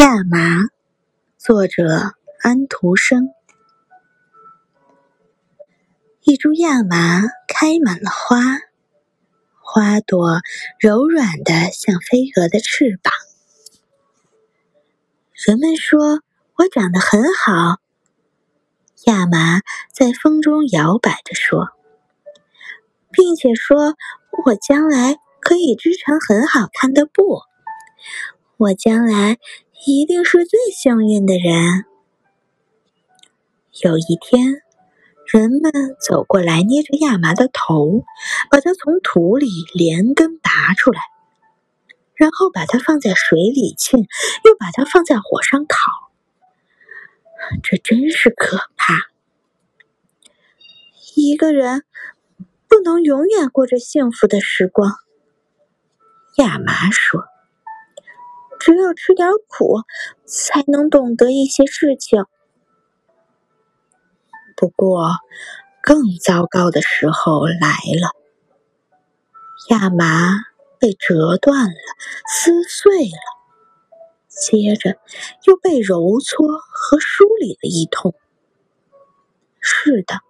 亚麻，作者安徒生。一株亚麻开满了花，花朵柔软的像飞蛾的翅膀。人们说我长得很好。亚麻在风中摇摆着说，并且说我将来可以织成很好看的布。我将来。一定是最幸运的人。有一天，人们走过来，捏着亚麻的头，把它从土里连根拔出来，然后把它放在水里浸，又把它放在火上烤。这真是可怕！一个人不能永远过着幸福的时光。亚麻说。只有吃点苦，才能懂得一些事情。不过，更糟糕的时候来了。亚麻被折断了，撕碎了，接着又被揉搓和梳理了一通。是的，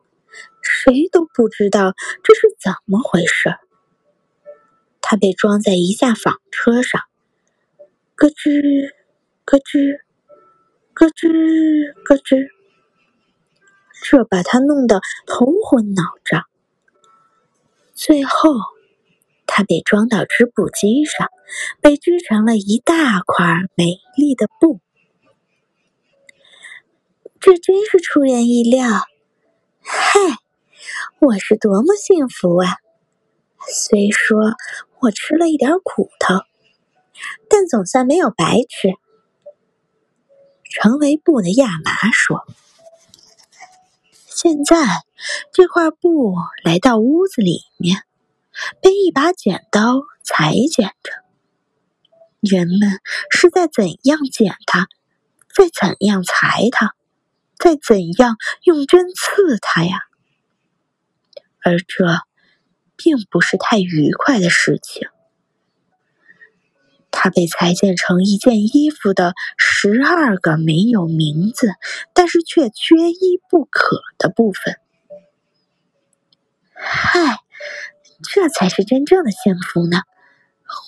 谁都不知道这是怎么回事。它被装在一架纺车上。咯吱，咯吱，咯吱，咯吱，这把他弄得头昏脑胀。最后，他被装到织布机上，被织成了一大块美丽的布。这真是出人意料！嗨，我是多么幸福啊！虽说我吃了一点苦头。但总算没有白吃。成为布的亚麻说：“现在这块布来到屋子里面，被一把剪刀裁剪着。人们是在怎样剪它，在怎样裁它，在怎样用针刺它呀？而这并不是太愉快的事情。”它被裁剪成一件衣服的十二个没有名字，但是却缺一不可的部分。嗨，这才是真正的幸福呢！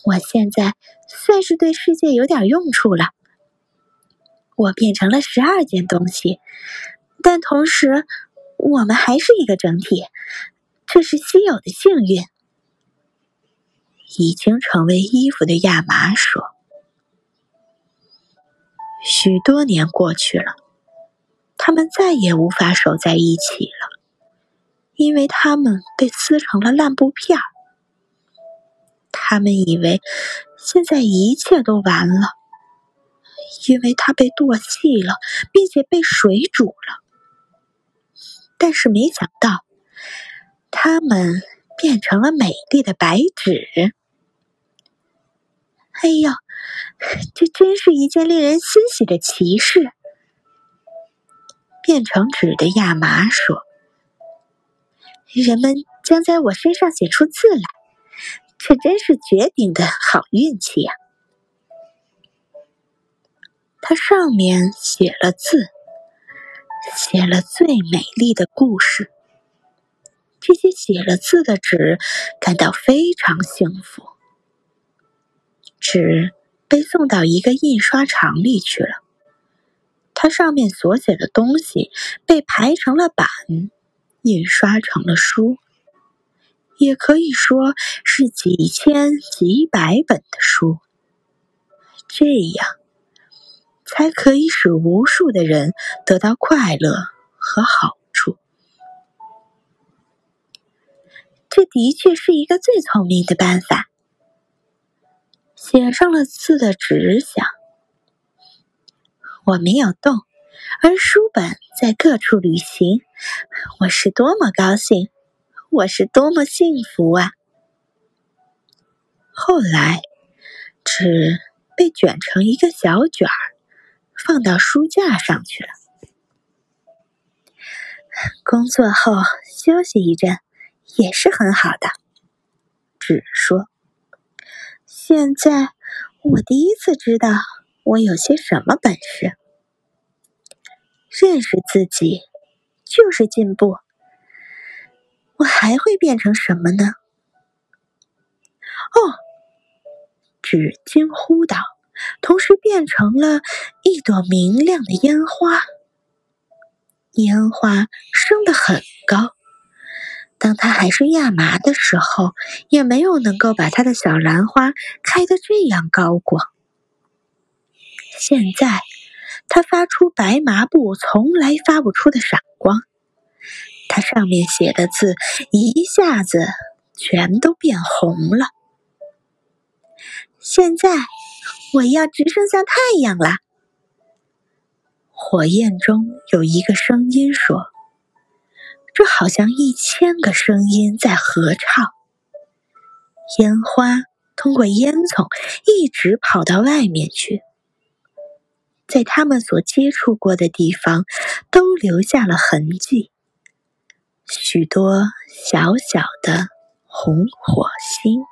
我现在算是对世界有点用处了。我变成了十二件东西，但同时我们还是一个整体，这是稀有的幸运。已经成为衣服的亚麻说：“许多年过去了，他们再也无法守在一起了，因为他们被撕成了烂布片儿。他们以为现在一切都完了，因为它被剁细了，并且被水煮了。但是没想到，它们变成了美丽的白纸。”哎呦，这真是一件令人欣喜的奇事！变成纸的亚麻说：“人们将在我身上写出字来，这真是绝顶的好运气呀！”它上面写了字，写了最美丽的故事。这些写了字的纸感到非常幸福。纸被送到一个印刷厂里去了，它上面所写的东西被排成了版，印刷成了书，也可以说是几千几百本的书。这样才可以使无数的人得到快乐和好处。这的确是一个最聪明的办法。写上了字的纸想：“我没有动，而书本在各处旅行。我是多么高兴，我是多么幸福啊！”后来，纸被卷成一个小卷儿，放到书架上去了。工作后休息一阵也是很好的，纸说。现在我第一次知道我有些什么本事。认识自己就是进步。我还会变成什么呢？哦，纸惊呼道，同时变成了一朵明亮的烟花。烟花升得很高。当它还是亚麻的时候，也没有能够把它的小兰花开得这样高过。现在，它发出白麻布从来发不出的闪光。它上面写的字一下子全都变红了。现在，我要直升向太阳了。火焰中有一个声音说：“这好像一千个声音在合唱。”烟花通过烟囱一直跑到外面去，在他们所接触过的地方都留下了痕迹。许多小小的红火星。